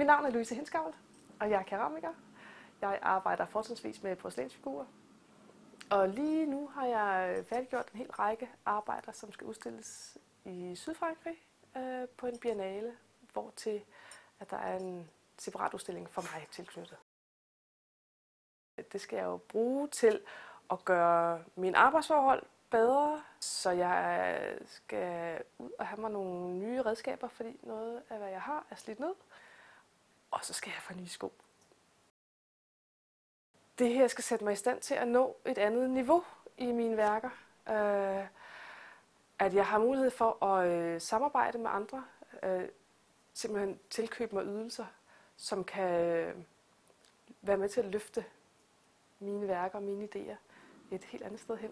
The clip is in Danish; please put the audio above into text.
Mit navn er Louise Henskavl, og jeg er keramiker. Jeg arbejder fortrinsvis med porcelænsfigurer. Og lige nu har jeg færdiggjort en hel række arbejder, som skal udstilles i Sydfrankrig øh, på en biennale, hvor til at der er en separat udstilling for mig tilknyttet. Det skal jeg jo bruge til at gøre min arbejdsforhold bedre, så jeg skal ud og have mig nogle nye redskaber, fordi noget af, hvad jeg har, er slidt ned. Og så skal jeg få nye sko. Det her skal sætte mig i stand til at nå et andet niveau i mine værker. Øh, at jeg har mulighed for at øh, samarbejde med andre, øh, simpelthen tilkøbe mig ydelser, som kan øh, være med til at løfte mine værker og mine idéer et helt andet sted hen.